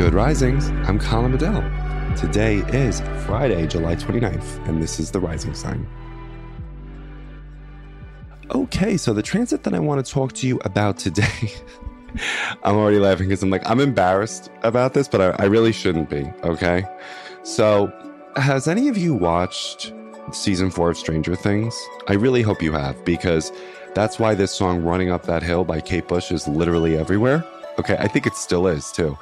Good Risings. I'm Colin Bedell. Today is Friday, July 29th, and this is the rising sign. Okay, so the transit that I want to talk to you about today. I'm already laughing because I'm like, I'm embarrassed about this, but I, I really shouldn't be. Okay. So, has any of you watched season four of Stranger Things? I really hope you have because that's why this song Running Up That Hill by Kate Bush is literally everywhere. Okay. I think it still is too.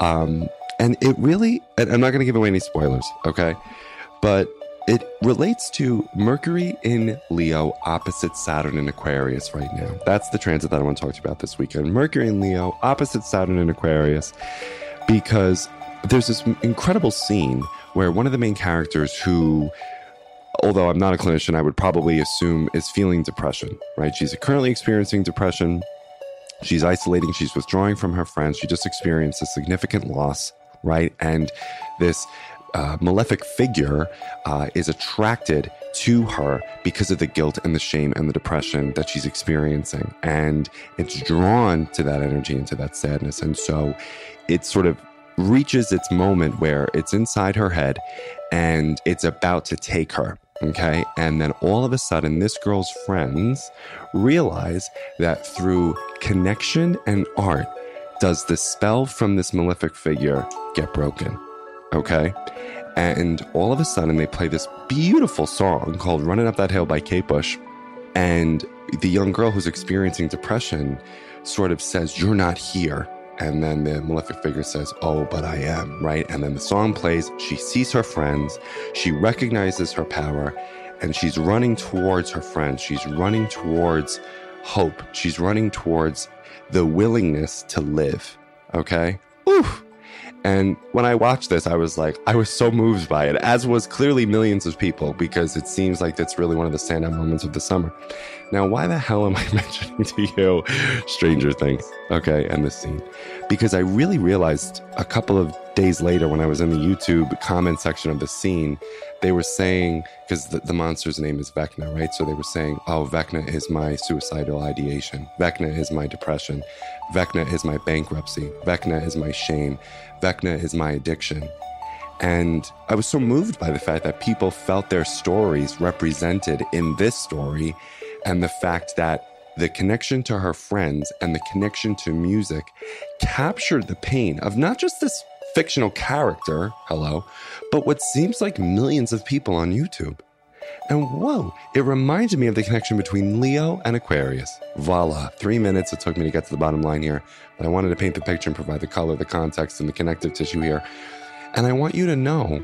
Um, and it really, and I'm not going to give away any spoilers. Okay. But it relates to Mercury in Leo opposite Saturn in Aquarius right now. That's the transit that I want to talk to you about this weekend. Mercury in Leo opposite Saturn in Aquarius, because there's this incredible scene where one of the main characters who although I'm not a clinician, I would probably assume is feeling depression, right? She's currently experiencing depression. She's isolating, she's withdrawing from her friends. She just experienced a significant loss, right? And this uh, malefic figure uh, is attracted to her because of the guilt and the shame and the depression that she's experiencing. And it's drawn to that energy and to that sadness. And so it sort of reaches its moment where it's inside her head and it's about to take her. Okay. And then all of a sudden, this girl's friends realize that through connection and art, does the spell from this malefic figure get broken? Okay. And all of a sudden, they play this beautiful song called Running Up That Hill by Kate Bush. And the young girl who's experiencing depression sort of says, You're not here. And then the malefic figure says, Oh, but I am, right? And then the song plays. She sees her friends. She recognizes her power and she's running towards her friends. She's running towards hope. She's running towards the willingness to live. Okay. Oof. And when I watched this, I was like, I was so moved by it, as was clearly millions of people, because it seems like that's really one of the standout moments of the summer. Now, why the hell am I mentioning to you Stranger Things? Okay, and this scene. Because I really realized a couple of days later when I was in the YouTube comment section of the scene, they were saying, because the, the, monster's name is Vecna, right? So they were saying, oh, Vecna is my suicidal ideation. Vecna is my depression. Vecna is my bankruptcy. Vecna is my shame. Is my addiction. And I was so moved by the fact that people felt their stories represented in this story and the fact that the connection to her friends and the connection to music captured the pain of not just this fictional character, hello, but what seems like millions of people on YouTube. And whoa, it reminds me of the connection between Leo and Aquarius. Voila, three minutes it took me to get to the bottom line here, but I wanted to paint the picture and provide the color, the context, and the connective tissue here. And I want you to know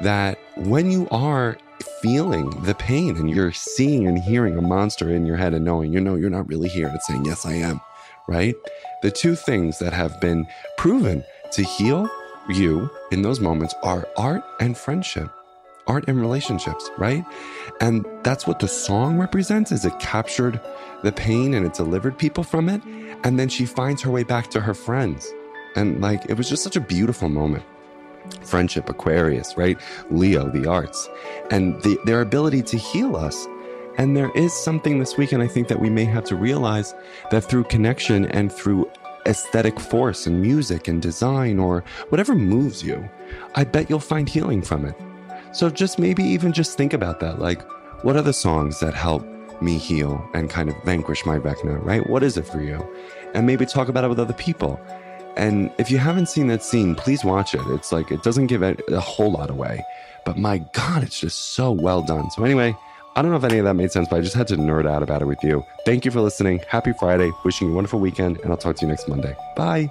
that when you are feeling the pain and you're seeing and hearing a monster in your head and knowing you know you're not really here, it's saying, Yes, I am, right? The two things that have been proven to heal you in those moments are art and friendship art and relationships, right? And that's what the song represents is it captured the pain and it delivered people from it. And then she finds her way back to her friends. And like it was just such a beautiful moment. Friendship, Aquarius, right? Leo, the arts, and the, their ability to heal us. And there is something this weekend I think that we may have to realize that through connection and through aesthetic force and music and design or whatever moves you, I bet you'll find healing from it. So just maybe even just think about that. Like, what are the songs that help me heal and kind of vanquish my Vecna, right? What is it for you? And maybe talk about it with other people. And if you haven't seen that scene, please watch it. It's like, it doesn't give it a whole lot away, but my God, it's just so well done. So, anyway, I don't know if any of that made sense, but I just had to nerd out about it with you. Thank you for listening. Happy Friday. Wishing you a wonderful weekend, and I'll talk to you next Monday. Bye.